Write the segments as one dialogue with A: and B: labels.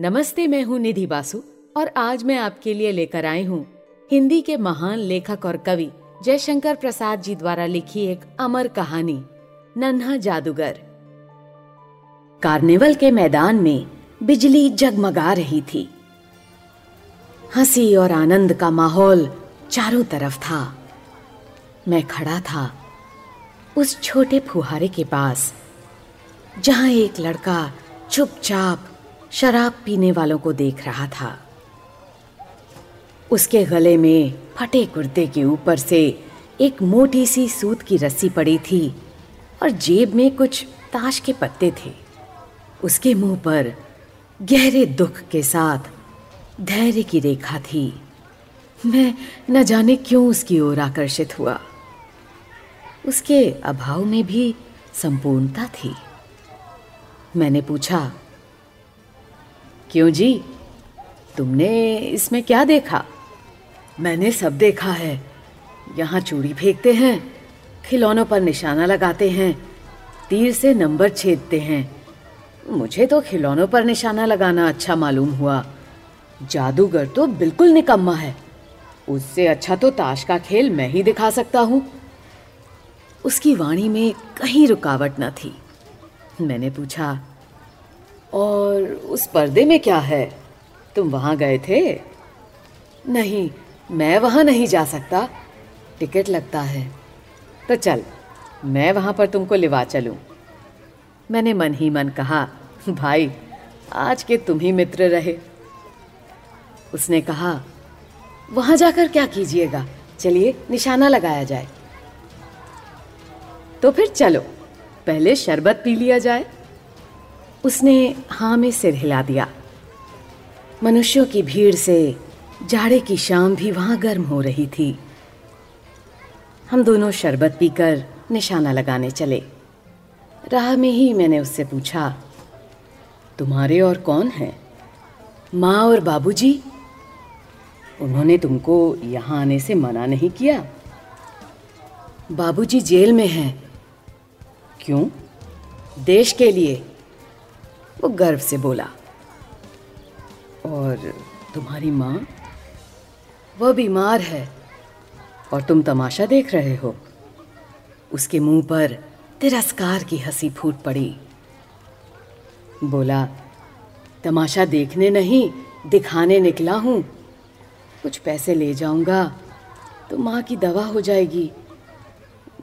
A: नमस्ते, मैं हूँ निधि बासु और आज मैं आपके लिए लेकर आई हूँ हिंदी के महान लेखक और कवि जयशंकर प्रसाद जी द्वारा लिखी एक अमर कहानी, नन्हा जादूगर। कार्निवल के मैदान में बिजली जगमगा रही थी। हँसी और आनंद का माहौल चारों तरफ़ था। मैं खड़ा था उस छोटे फुहारे के पास, जहाँ एक लड़का चुपचाप शराब पीने वालों को देख रहा था। उसके गले में फटे कुर्ते के ऊपर से एक मोटी सी सूत की रस्सी पड़ी थी और जेब में कुछ ताश के पत्ते थे। उसके मुँह पर गहरे दुख के साथ धैर्य की रेखा थी। मैं न जाने क्यों उसकी ओर आकर्षित हुआ। उसके अभाव में भी संपूर्णता थी। मैंने पूछा क्यों जी? तुमने इसमें क्या देखा? मैंने सब देखा है। यहाँ चूड़ी फेंकते हैं, खिलौनों पर निशाना लगाते हैं, तीर से नंबर छेदते हैं। मुझे तो खिलौनों पर निशाना लगाना अच्छा मालूम हुआ। जादूगर तो बिल्कुल निकम्मा है। उससे अच्छा तो ताश का खेल मैं ही दिखा सकता हूँ। उसकी वाणी में कहीं रुकावट न थी। मैंने पूछा और उस पर्दे में क्या है? तुम वहाँ गए थे? नहीं, मैं वहाँ नहीं जा सकता। टिकट लगता है। तो चल, मैं वहाँ पर तुमको लिवा चलूँ। मैंने मन ही मन कहा, भाई, आज के तुम ही मित्र रहे। उसने कहा, वहाँ जाकर क्या कीजिएगा? चलिए, निशाना लगाया जाए। तो फिर चलो, पहले शरबत पी लिया जाए। उसने हाँ में सिर हिला दिया। मनुष्यों की भीड़ से जाड़े की शाम भी वहाँ गर्म हो रही थी। हम दोनों शरबत पीकर निशाना लगाने चले। राह में ही मैंने उससे पूछा, तुम्हारे और कौन हैं? माँ और बाबूजी? उन्होंने तुमको यहाँ आने से मना नहीं किया? बाबूजी जेल में हैं। क्यों? देश के लिए। वो गर्व से बोला, और तुम्हारी माँ? वह बीमार है और तुम तमाशा देख रहे हो। उसके मुँह पर तिरस्कार की हँसी फूट पड़ी। बोला, तमाशा देखने नहीं, दिखाने निकला हूँ। कुछ पैसे ले जाऊँगा तो माँ की दवा हो जाएगी।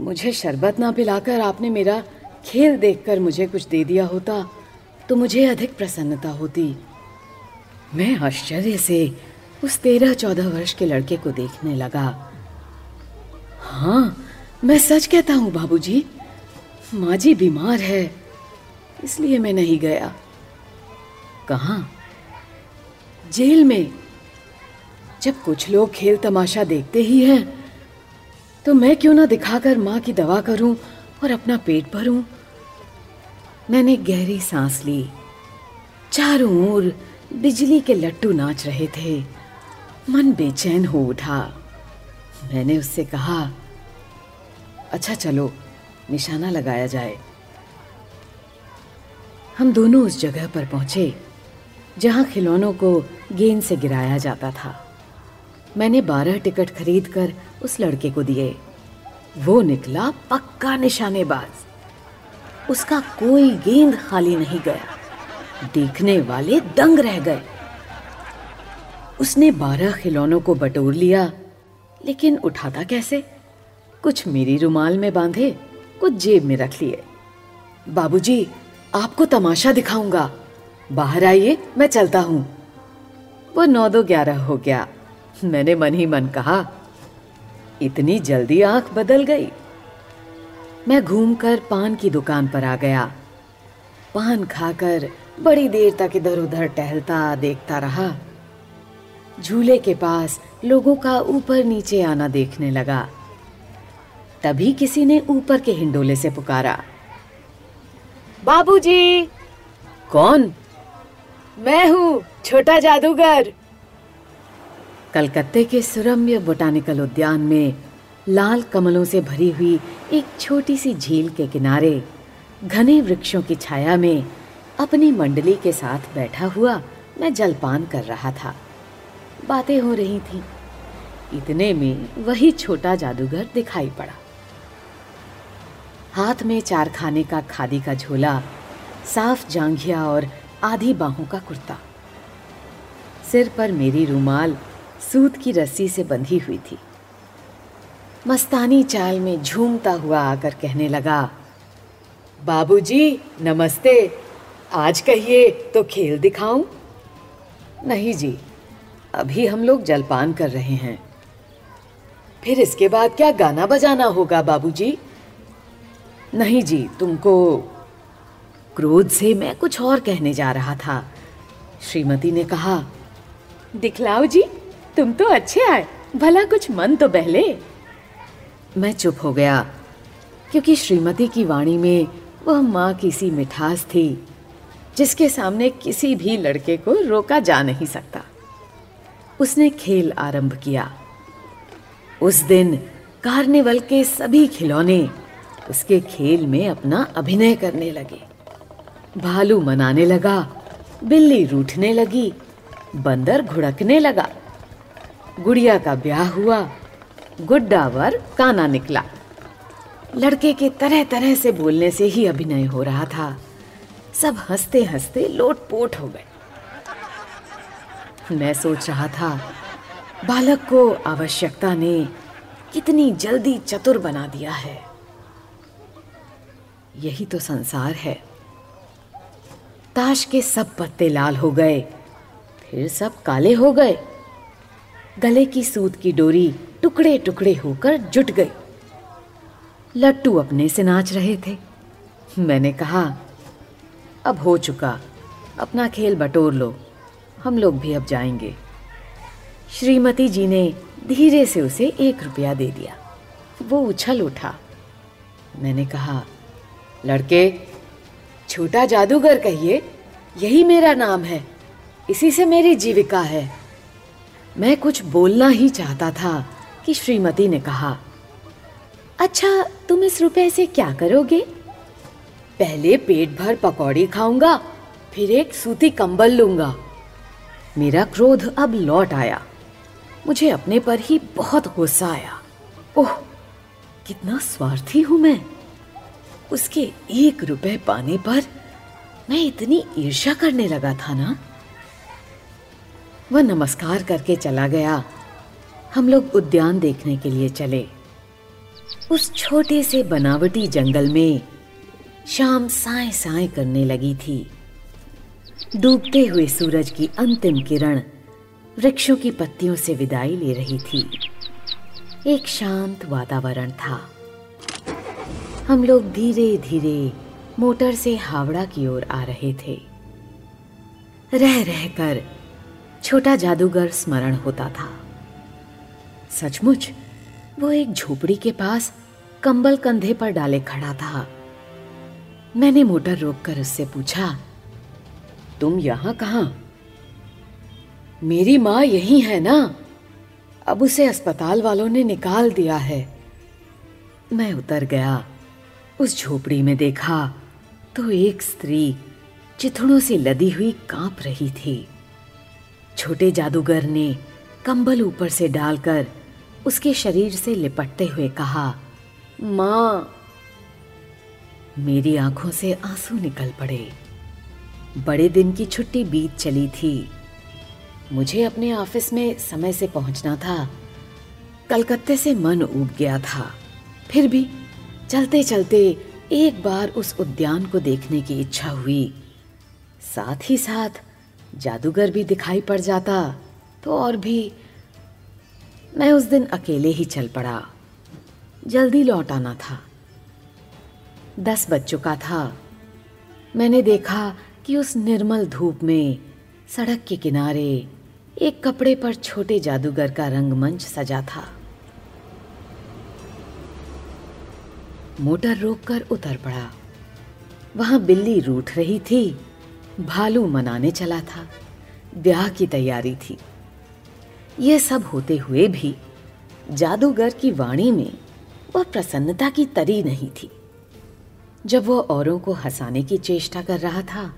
A: मुझे शरबत ना पिलाकर आपने मेरा खेल देखकर मुझे कुछ दे दिया होता। तो मुझे अधिक प्रसन्नता होती। मैं आश्चर्य से उस तेरह चौदह वर्ष के लड़के को देखने लगा। हाँ मैं सच कहता हूँ, बाबूजी, माँ जी बीमार है, इसलिए मैं नहीं गया। कहा? जेल में। जब कुछ लोग खेल तमाशा देखते ही हैं तो मैं क्यों ना दिखाकर माँ की दवा करूँ और अपना पेट भरूं? मैंने गहरी सांस ली। चारों ओर बिजली के लट्टू नाच रहे थे। मन बेचैन हो उठा। मैंने उससे कहा अच्छा चलो, निशाना लगाया जाए। हम दोनों उस जगह पर पहुँचे, जहाँ खिलौनों को गेंद से गिराया जाता था। मैंने बारह टिकट खरीद कर उस लड़के को दिए। वो निकला पक्का निशानेबाज। उसका कोई गेंद खाली नहीं गया। देखने वाले दंग रह गए। उसने बारह खिलौनों को बटोर लिया लेकिन उठाता कैसे? कुछ मेरी रुमाल में बांधे कुछ जेब में रख लिए। बाबूजी, आपको तमाशा दिखाऊँगा। बाहर आइए मैं चलता हूँ। वो नौ दो ग्यारह हो गया। मैंने मन ही मन कहा इतनी जल्दी आँख बदल गई। मैं घूमकर पान की दुकान पर आ गया। पान खाकर बड़ी देर तक इधर उधर टहलता, देखता रहा। झूले के पास लोगों का ऊपर नीचे आना देखने लगा। तभी किसी ने ऊपर के हिंडोले से पुकारा। बाबूजी! कौन? मैं हूँ, छोटा जादूगर। कलकत्ते के सुरम्य बोटानिकल उद्यान में लाल कमलों से भरी हुई एक छोटी सी झील के किनारे, घने वृक्षों की छाया में अपनी मंडली के साथ बैठा हुआ मैं जलपान कर रहा था। बातें हो रही थी। इतने में वही छोटा जादूगर दिखाई पड़ा। हाथ में चार खाने का खादी का झोला, साफ़ जांघिया और आधी बाहों का कुर्ता। सिर पर मेरी रुमाल सूत की रस्सी से बंधी हुई थी। मस्तानी चाल में झूमता हुआ आकर कहने लगा, बाबूजी, नमस्ते। आज कहिए तो खेल दिखाऊँ? नहीं जी, अभी हम लोग जलपान कर रहे हैं। फिर इसके बाद क्या गाना बजाना होगा, बाबूजी? नहीं जी, तुमको क्रोध से मैं कुछ और कहने जा रहा था। श्रीमती ने कहा, दिखलाओ जी, तुम तो अच्छे आए, भला कुछ मन तो बहले। मैं चुप हो गया, क्योंकि श्रीमती की वाणी में वह माँ की सी मिठास थी, जिसके सामने किसी भी लड़के को रोका जा नहीं सकता। उसने खेल आरंभ किया। उस दिन कार्निवल के सभी खिलौने उसके खेल में अपना अभिनय करने लगे। भालू मनाने लगा, बिल्ली रूठने लगी, बंदर घुड़कने लगा। गुड़िया का ब्याह हुआ गुड्डा वर काना निकला। लड़के के तरह तरह से बोलने से ही अभिनय हो रहा था। सब हँसते हँसते लोटपोट हो गए। मैं सोच रहा था, बालक को आवश्यकता ने कितनी जल्दी चतुर बना दिया है। यही तो संसार है। ताश के सब पत्ते लाल हो गए, फिर सब काले हो गए। गले की सूत की डोरी टुकड़े टुकड़े होकर जुट गई। लट्टू अपने से नाच रहे थे। मैंने कहा, अब हो चुका, अपना खेल बटोर लो, हम लोग भी अब जाएँगे। श्रीमती जी ने धीरे से उसे एक रुपया दे दिया। वो उछल उठा। मैंने कहा, लड़के, छोटा जादूगर कहिए, यही मेरा नाम है, इसी से मेरी जीविका है। मैं कुछ बोलना ही चाहता था कि श्रीमती ने कहा अच्छा तुम इस रुपए से क्या करोगे? पहले पेट भर पकौड़ी खाऊँगा, फिर एक सूती कंबल लूँगा। मेरा क्रोध अब लौट आया। मुझे अपने पर ही बहुत गुस्सा आया। ओह, कितना स्वार्थी हूँ मैं। उसके एक रुपए पाने पर मैं इतनी ईर्ष्या करने लगा था ना? वह नमस्कार करके चला गया। हम लोग उद्यान देखने के लिए चले। उस छोटे से बनावटी जंगल में शाम साए साए करने लगी थी। डूबते हुए सूरज की अंतिम किरण वृक्षों की पत्तियों से विदाई ले रही थी। एक शांत वातावरण था। हम लोग धीरे धीरे मोटर से हावड़ा की ओर आ रहे थे। रह रहकर छोटा जादूगर स्मरण होता था। सचमुच, वो एक झोपड़ी के पास कंबल कंधे पर डाले खड़ा था। मैंने मोटर रोककर उससे पूछा, तुम यहाँ कहाँ? मेरी माँ यही है ना? अब उसे अस्पताल वालों ने निकाल दिया है। मैं उतर गया। उस झोपड़ी में देखा तो एक स्त्री चिथड़ों से लदी हुई काँप रही थी। छोटे जादूगर ने कंबल ऊपर से डालकर उसके शरीर से लिपटते हुए कहा, माँ, मेरी आँखों से आँसू निकल पड़े। बड़े दिन की छुट्टी बीत चली थी। मुझे अपने ऑफ़िस में समय से पहुँचना था। कलकत्ते से मन उब गया था। फिर भी चलते चलते एक बार उस उद्यान को देखने की इच्छा हुई। साथ ही साथ जादूगर भी दिखाई पड़ जाता। तो और भी। मैं उस दिन अकेले ही चल पड़ा। जल्दी लौट आना था। दस बज चुका था। मैंने देखा कि उस निर्मल धूप में सड़क के किनारे एक कपड़े पर छोटे जादूगर का रंगमंच सजा था। मोटर रोककर उतर पड़ा। वहाँ बिल्ली रूठ रही थी। भालू मनाने चला था। ब्याह की तैयारी थी। यह सब होते हुए भी जादूगर की वाणी में वह प्रसन्नता की तरी नहीं थी। जब वह औरों को हंसाने की चेष्टा कर रहा था,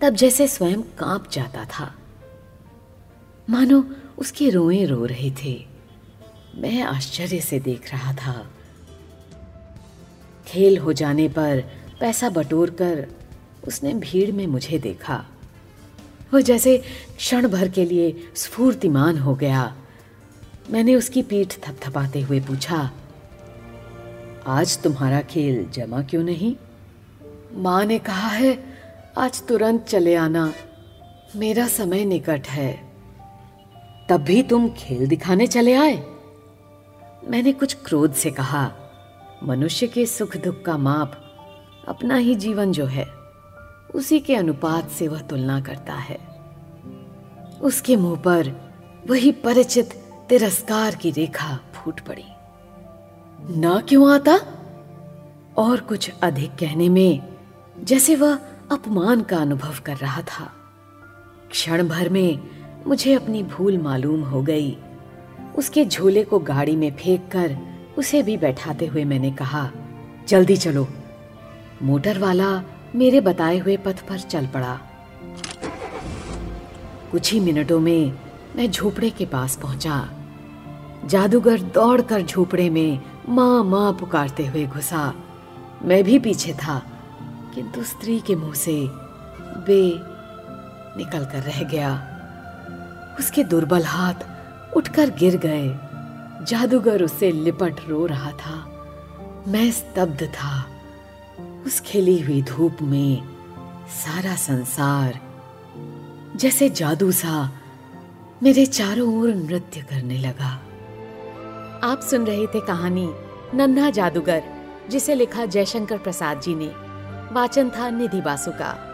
A: तब जैसे स्वयं काँप जाता था। मानो उसके रोए रो रहे थे। मैं आश्चर्य से देख रहा था। खेल हो जाने पर पैसा बटोर कर उसने भीड़ में मुझे देखा। वो जैसे क्षण भर के लिए स्फूर्तिमान हो गया। मैंने उसकी पीठ थपथपाते हुए पूछा, आज तुम्हारा खेल जमा क्यों नहीं? माँ ने कहा है, आज तुरंत चले आना, मेरा समय निकट है। तब भी तुम खेल दिखाने चले आए? मैंने कुछ क्रोध से कहा, मनुष्य के सुख दुख का माप अपना ही जीवन जो है उसी के अनुपात से वह तुलना करता है। उसके मुँह पर वही परिचित तिरस्कार की रेखा फूट पड़ी। ना क्यों आता? और कुछ अधिक कहने में, जैसे वह अपमान का अनुभव कर रहा था। क्षण भर में मुझे अपनी भूल मालूम हो गई। उसके झोले को गाड़ी में फेंक कर उसे भी बैठाते हुए मैंने कहा, जल्दी चलो। मोटर वाला मेरे बताए हुए पथ पर चल पड़ा। कुछ ही मिनटों में मैं झोपड़े के पास पहुँचा। जादूगर दौड़कर झोपड़े में माँ माँ पुकारते हुए घुसा। मैं भी पीछे था, किंतु स्त्री के मुँह से बे निकल कर रह गया। उसके दुर्बल हाथ उठकर गिर गए। जादूगर उससे लिपट रो रहा था। मैं स्तब्ध था। उस खिली हुई धूप में सारा संसार जैसे जादू सा मेरे चारों ओर नृत्य करने लगा। आप सुन रहे थे कहानी नन्हा जादूगर, जिसे लिखा जयशंकर प्रसाद जी ने। वाचन था निधि बासु का।